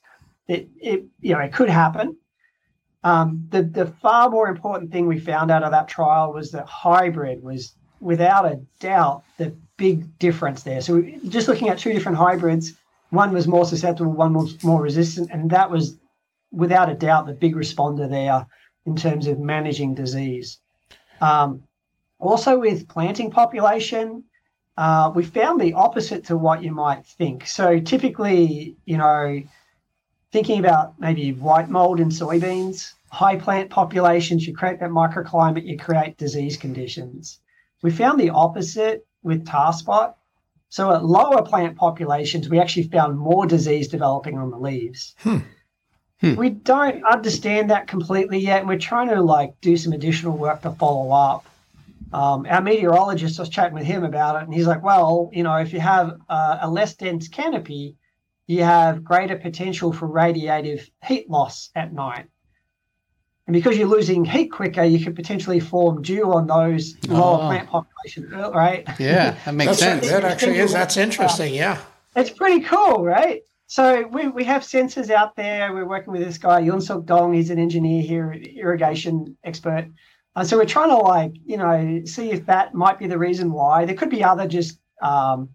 It, it you know it could happen. Um, the the far more important thing we found out of that trial was that hybrid was without a doubt the big difference there. So we, just looking at two different hybrids, one was more susceptible, one was more resistant, and that was without a doubt the big responder there in terms of managing disease. Um, also, with planting population, uh, we found the opposite to what you might think. So, typically, you know, thinking about maybe white mold in soybeans, high plant populations, you create that microclimate, you create disease conditions. We found the opposite with tar spot. So at lower plant populations, we actually found more disease developing on the leaves. Hmm. Hmm. We don't understand that completely yet, and we're trying to like do some additional work to follow up. Um, our meteorologist I was chatting with him about it, and he's like, "Well, you know, if you have uh, a less dense canopy, you have greater potential for radiative heat loss at night. And because you're losing heat quicker, you could potentially form dew on those lower Oh. plant population, right? Yeah, that makes sense. that actually is. That's interesting. Yeah. It's pretty cool, right? So we, we have sensors out there. We're working with this guy, Younsuk Dong. He's an engineer here, irrigation expert. And so we're trying to like, you know, see if that might be the reason why. There could be other just um,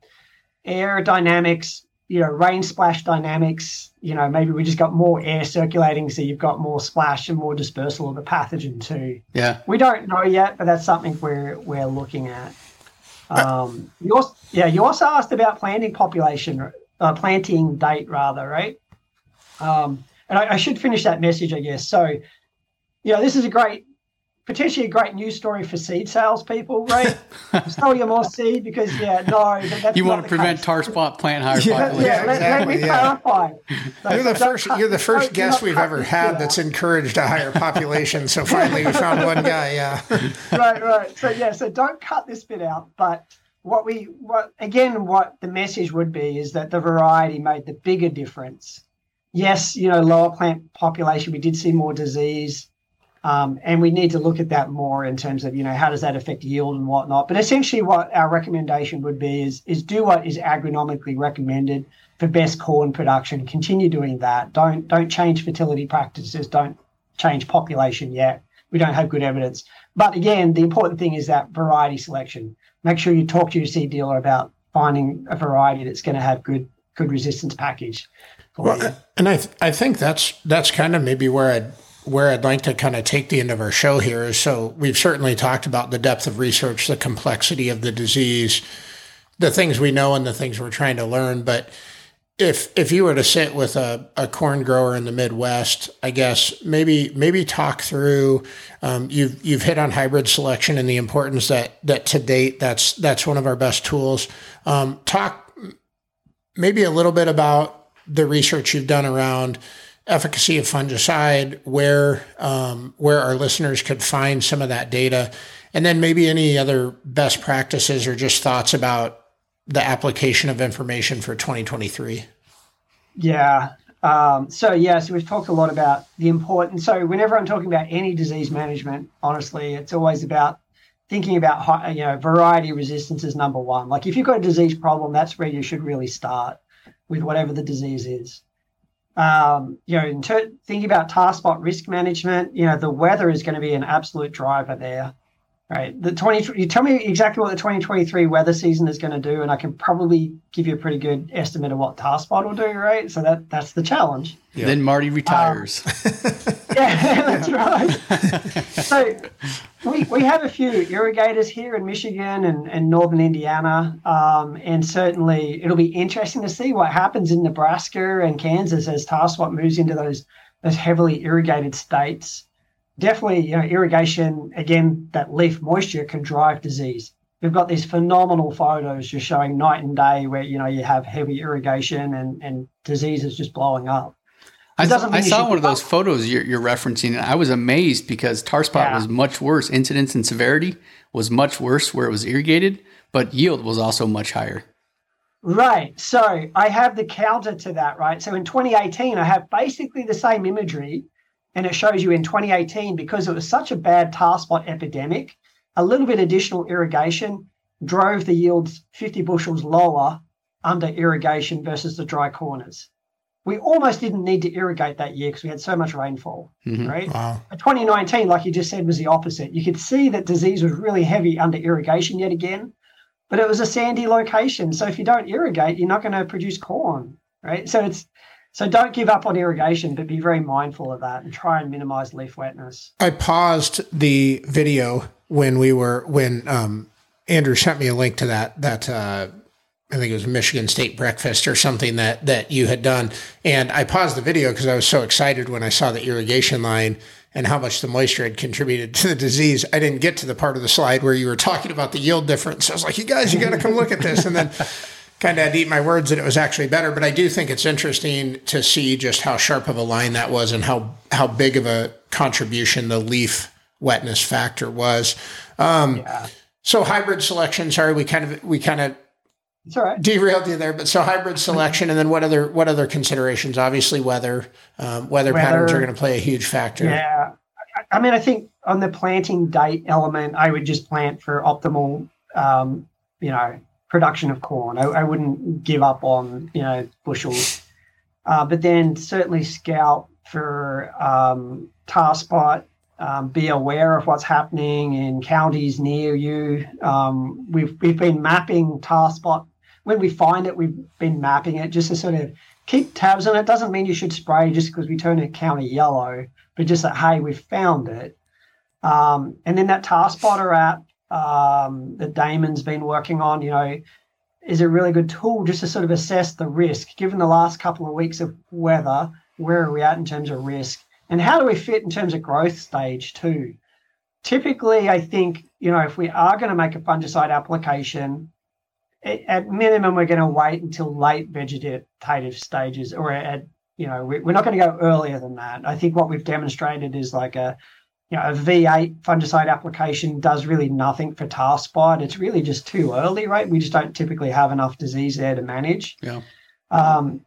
aerodynamics, you know, rain splash dynamics. You know, maybe we just got more air circulating, so you've got more splash and more dispersal of the pathogen too. Yeah. We don't know yet, but that's something we're we're looking at. Um, you also, yeah, you also asked about planting population, uh, planting date rather, right? Um, and I, I should finish that message, I guess. So, you know, this is a great, potentially a great news story for seed salespeople, right? Sell you more seed because, yeah, no, that, that's You want to prevent case. tar spot plant higher Yeah, population. Yeah, let, let exactly, me yeah. clarify. So You're the don't first. cut- You're the first guest we've ever had bit that's encouraged a higher population. So finally, we found one guy. Yeah. right, right. So yeah, so don't cut this bit out. But what we what again what the message would be is that the variety made the bigger difference. Yes, you know, lower plant population, we did see more disease. Um, and we need to look at that more in terms of, you know, how does that affect yield and whatnot. But essentially what our recommendation would be is is do what is agronomically recommended for best corn production. Continue doing that. Don't don't change fertility practices. Don't change population yet. We don't have good evidence. But again, the important thing is that variety selection. Make sure you talk to your seed dealer about finding a variety that's going to have good good resistance package. for you. Well, and I th- I think that's that's kind of maybe where I'd where I'd like to kind of take the end of our show here is so we've certainly talked about the depth of research, the complexity of the disease, the things we know and the things we're trying to learn. But if if you were to sit with a, a corn grower in the Midwest, I guess maybe maybe talk through. Um, you've you've hit on hybrid selection and the importance that that to date that's that's one of our best tools. Um, talk maybe a little bit about the research you've done around efficacy of fungicide, where um, where our listeners could find some of that data, and then maybe any other best practices or just thoughts about the application of information for 2023. Yeah. Um, so yeah, so we've talked a lot about the importance. So whenever I'm talking about any disease management, honestly, it's always about thinking about you know variety resistance is number one. Like if you've got a disease problem, that's where you should really start with whatever the disease is. Um, you know, ter- thinking about tar spot risk management, you know, the weather is going to be an absolute driver there. Right. The 20 you tell me exactly what the 2023 weather season is going to do and I can probably give you a pretty good estimate of what tar spot will do, right? So that that's the challenge. Then Marty retires. Yeah, that's right. so we, we have a few irrigators here in Michigan and, and northern Indiana. Um, and certainly it'll be interesting to see what happens in Nebraska and Kansas as tar spot moves into those those heavily irrigated states. Definitely, you know, irrigation again, that leaf moisture can drive disease. We've got these phenomenal photos just showing night and day where you know you have heavy irrigation and and disease is just blowing up. I saw, I saw one of those photos you're, you're, referencing, and I was amazed because tar spot yeah. was much worse. Incidence and severity was much worse where it was irrigated, but yield was also much higher. Right. So I have the counter to that, right? So in 2018, I have basically the same imagery, and it shows you in 2018 because it was such a bad tar spot epidemic, a little bit additional irrigation drove the yields 50 bushels lower under irrigation versus the dry corners we almost didn't need to irrigate that year because we had so much rainfall, mm-hmm. right? Wow. 2019, like you just said, was the opposite. You could see that disease was really heavy under irrigation yet again, but it was a sandy location. So if you don't irrigate, you're not going to produce corn, right? So it's so don't give up on irrigation, but be very mindful of that and try and minimize leaf wetness. I paused the video when we were when um, Andrew sent me a link to that that uh, I think it was Michigan State breakfast or something that that you had done. And I paused the video because I was so excited when I saw the irrigation line and how much the moisture had contributed to the disease. I didn't get to the part of the slide where you were talking about the yield difference. I was like, you guys, you got to come look at this. And then kind of had to eat my words that it was actually better. But I do think it's interesting to see just how sharp of a line that was and how how big of a contribution the leaf wetness factor was. Um, yeah. So hybrid selection. Sorry, we kind of we kind of it's all right. Derailed you there, but so hybrid selection, and then what other what other considerations? Obviously, weather um, weather, weather, patterns are going to play a huge factor. Yeah, I mean, I think on the planting date element, I would just plant for optimal, um, you know, production of corn. I, I, wouldn't give up on you know bushels, uh, but then certainly scout for um, tar spot um, be aware of what's happening in counties near you. Um, we've we've been mapping tar spot when we find it, we've been mapping it just to sort of keep tabs on it. Doesn't mean you should spray just because we turn a county yellow, but just that, hey, we've found it. Um, and then that Tar Spotter app um, that Damon's been working on, you know, is a really good tool just to sort of assess the risk. Given the last couple of weeks of weather, where are we at in terms of risk? And how do we fit in terms of growth stage too? Typically, I think, you know, if we are going to make a fungicide application, at minimum, we're going to wait until late vegetative stages, or at you know, we're not going to go earlier than that. I think what we've demonstrated is like a you know a V8 fungicide application does really nothing for tar spot. It's really just too early, right? We just don't typically have enough disease there to manage. Yeah. Um,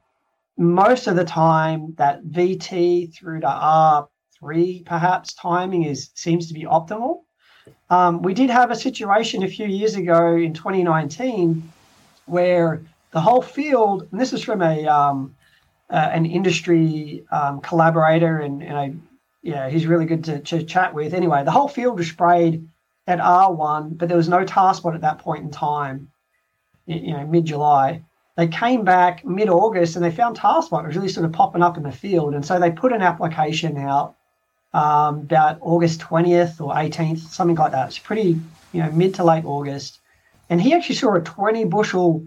most of the time, that VT through to R3 perhaps timing is seems to be optimal. Um, we did have a situation a few years ago in 2019 where the whole field, and this is from a um, uh, an industry um, collaborator, and, and I, yeah, he's really good to, to, chat with. Anyway, the whole field was sprayed at R1, but there was no tar spot at that point in time, you know, mid July. They came back mid August and they found tar spot was really sort of popping up in the field. And so they put an application out um, about August 20th or 18th, something like that. It's pretty, you know, mid to late August. And he actually saw a 20 bushel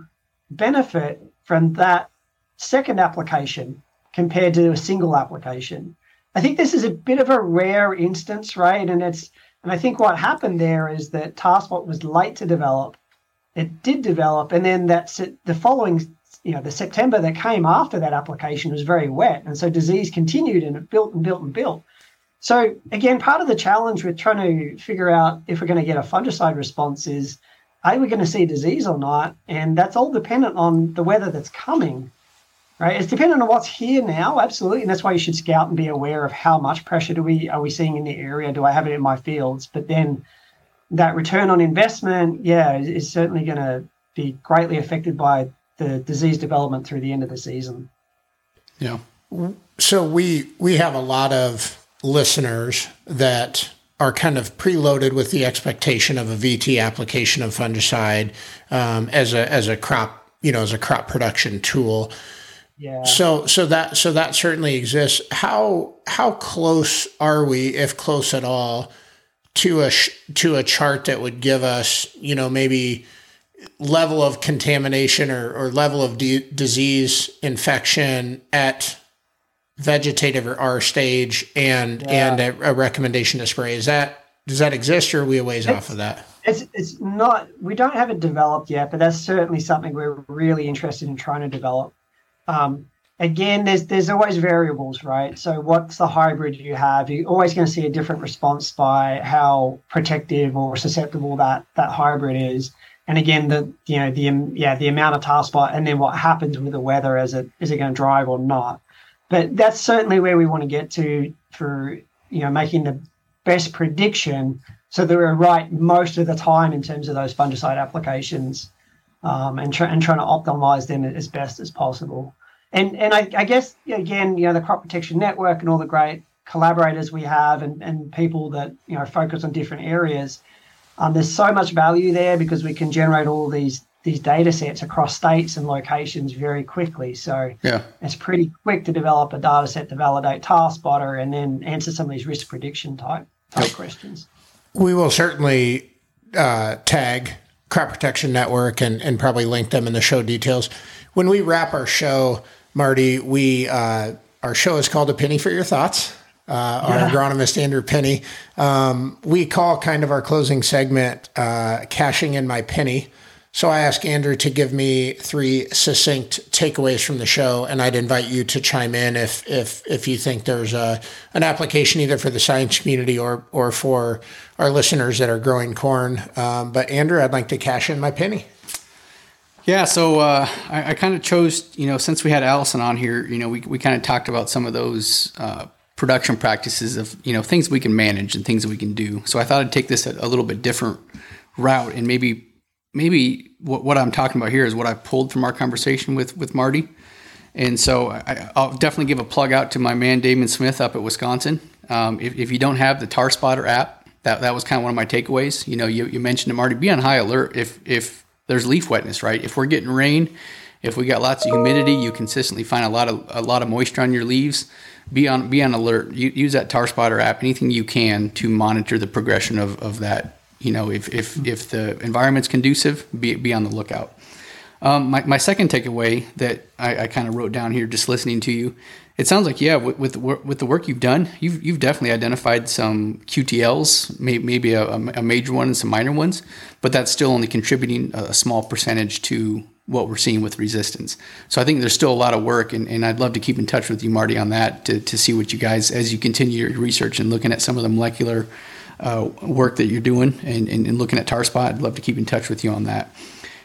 benefit from that second application compared to a single application. I think this is a bit of a rare instance, right? And it's and I think what happened there is that tar spot was late to develop. It did develop, and then that's the following, you know, the September that came after that application was very wet, and so disease continued and it built and built and built. So again, part of the challenge with trying to figure out if we're going to get a fungicide response is, are we going to see disease or not? And that's all dependent on the weather that's coming, right? It's dependent on what's here now, absolutely, and that's why you should scout and be aware of how much pressure do we are we seeing in the area? Do I have it in my fields? But then that return on investment, yeah, is, is certainly going to be greatly affected by the disease development through the end of the season. Yeah. So we we have a lot of listeners that are kind of preloaded with the expectation of a VT application of fungicide um, as a as a crop you know as a crop production tool. Yeah. So so that so that certainly exists. How how close are we, if close at all, to a to a chart that would give us you know maybe level of contamination or, or level of disease infection at vegetative or R stage and yeah. and a, a, recommendation to spray. Is that does that exist, or are we a ways it's, off of that? It's it's not. We don't have it developed yet, but that's certainly something we're really interested in trying to develop. Um, again, there's there's always variables, right? So what's the hybrid you have? You're always going to see a different response by how protective or susceptible that that hybrid is. And again, the you know the yeah the amount of tar spot, and then what happens with the weather? Is it is it going to drive or not? But that's certainly where we want to get to for you know making the best prediction so that we're right most of the time in terms of those fungicide applications um, and, try, and trying to optimize them as best as possible. And and I, I, guess again, you know, the crop protection network and all the great collaborators we have and, and people that you know focus on different areas. Um, there's so much value there because we can generate all these these data sets across states and locations very quickly. So yeah. it's pretty quick to develop a data set to validate tar spotter and then answer some of these risk prediction type type yep. questions. We will certainly uh, tag Crop Protection Network and, and probably link them in the show details. When we wrap our show, Marty, we uh, our show is called A Penney for Your Thoughts. Uh, yeah. Our agronomist Andrew Penney. Um, we call kind of our closing segment uh, "Cashing in My Penny." So I asked Andrew to give me three succinct takeaways from the show, and I'd invite you to chime in if if if you think there's a an application either for the science community or or for our listeners that are growing corn. Um, but Andrew, I'd like to cash in my penny. Yeah, so uh, I, I kind of chose, you know, since we had Alison on here, you know, we, we kind of talked about some of those uh, production practices of, you know, things we can manage and things we can do. So I thought I'd take this a, a little bit different route and maybe maybe what, what I'm talking about here is what I pulled from our conversation with with Marty. And so I, will definitely give a plug out to my man Damon Smith up at Wisconsin. Um, if, if, you don't have the Tar Spotter app, that, that was kind of one of my takeaways. You know, you, you mentioned to Marty, be on high alert if if there's leaf wetness, right? If we're getting rain, if we got lots of humidity, you consistently find a lot of a lot of moisture on your leaves. Be on be on alert. use that Tar Spotter app, anything you can to monitor the progression of, of that you know, if, if, if the environment's conducive, be, be on the lookout. Um, my, my second takeaway that I, I kind of wrote down here just listening to you, it sounds like, yeah, with, with, the, with the work you've done, you've, you've definitely identified some QTLs, may, maybe a, a major one and some minor ones, but that's still only contributing a small percentage to what we're seeing with resistance. So I think there's still a lot of work, and, and I'd love to keep in touch with you, Marty, on that to, to see what you guys, as you continue your research and looking at some of the molecular uh, work that you're doing and, and, and, looking at tar spot. I'd love to keep in touch with you on that.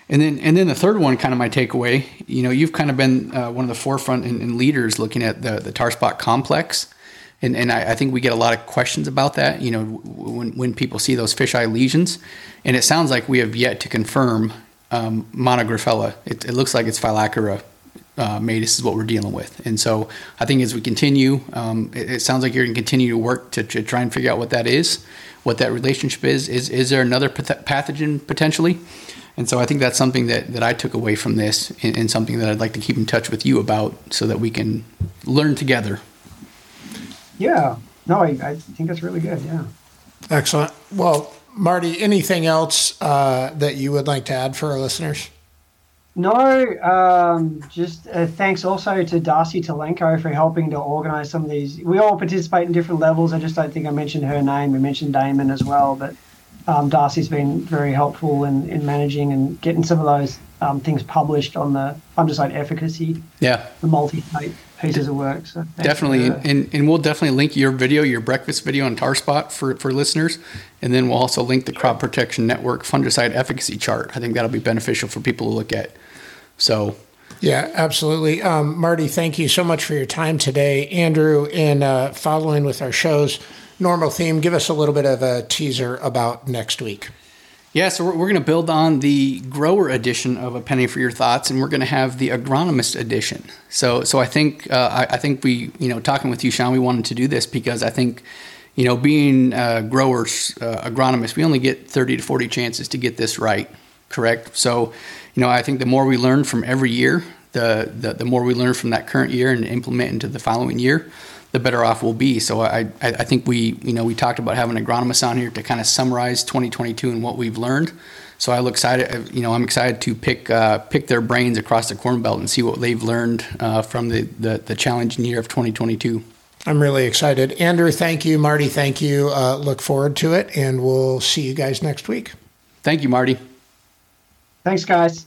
And then, and then the third one, kind of my takeaway. You know, you've kind of been uh, one of the forefront and, and, leaders looking at the the tar spot complex, and and I, I, think we get a lot of questions about that. You know, when when people see those fisheye lesions, and it sounds like we have yet to confirm um, monographella. It, it, looks like it's Phyllachora uh, is what we're dealing with. And so I think as we continue, um, it, it, sounds like you're going to continue to work to, to, try and figure out what that is, what that relationship is. Is is there another pathogen potentially? And so I think that's something that, that I took away from this and, and something that I'd like to keep in touch with you about so that we can learn together. Yeah. No, I, I think that's really good. Yeah. Excellent. Well, Marty, anything else uh, that you would like to add for our listeners? No, um, just uh, thanks also to Darcy Telenko for helping to organise some of these. We all participate in different levels. I just don't think I mentioned her name. We mentioned Damon as well, but um, Darcy's been very helpful in, in managing and getting some of those um, things published on the fungicide efficacy. Yeah. The multi-state pieces of work. So definitely, and, and we'll definitely link your video, your breakfast video on TarSpot for, for listeners, and then we'll also link the Crop Protection Network fungicide efficacy chart. I think that'll be beneficial for people to look at. So, yeah, absolutely. Um, Marty, thank you so much for your time today. Andrew, in uh, following with our show's normal theme, give us a little bit of a teaser about next week. Yeah, so we're, we're going to build on the grower edition of A Penney for Your Thoughts, and we're going to have the agronomist edition. So, so I think uh, I, I, think we, you know, talking with you, Sean, we wanted to do this because I think, you know, being uh, growers, uh, agronomists, we only get 30 to 40 chances to get this right, correct? So, you know, I think the more we learn from every year, the, the, the more we learn from that current year and implement into the following year, the better off we'll be. So I, I, I think we, you know, we talked about having agronomists on here to kind of summarize 2022 and what we've learned. so I look excited. You know, I'm excited to pick uh, pick their brains across the Corn Belt and see what they've learned uh, from the, the, the challenging year of 2022. I'm really excited. Andrew, thank you. Marty, thank you. Uh, look forward to it, and we'll see you guys next week. Thank you, Marty. Thanks, guys.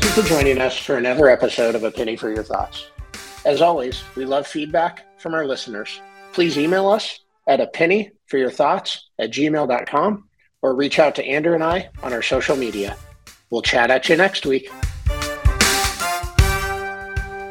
Thank you for joining us for another episode of A Penny for Your Thoughts. As always, we love feedback from our listeners. Please email us at a penny for your thoughts at gmail.com or reach out to Andrew and I on our social media. We'll chat at you next week.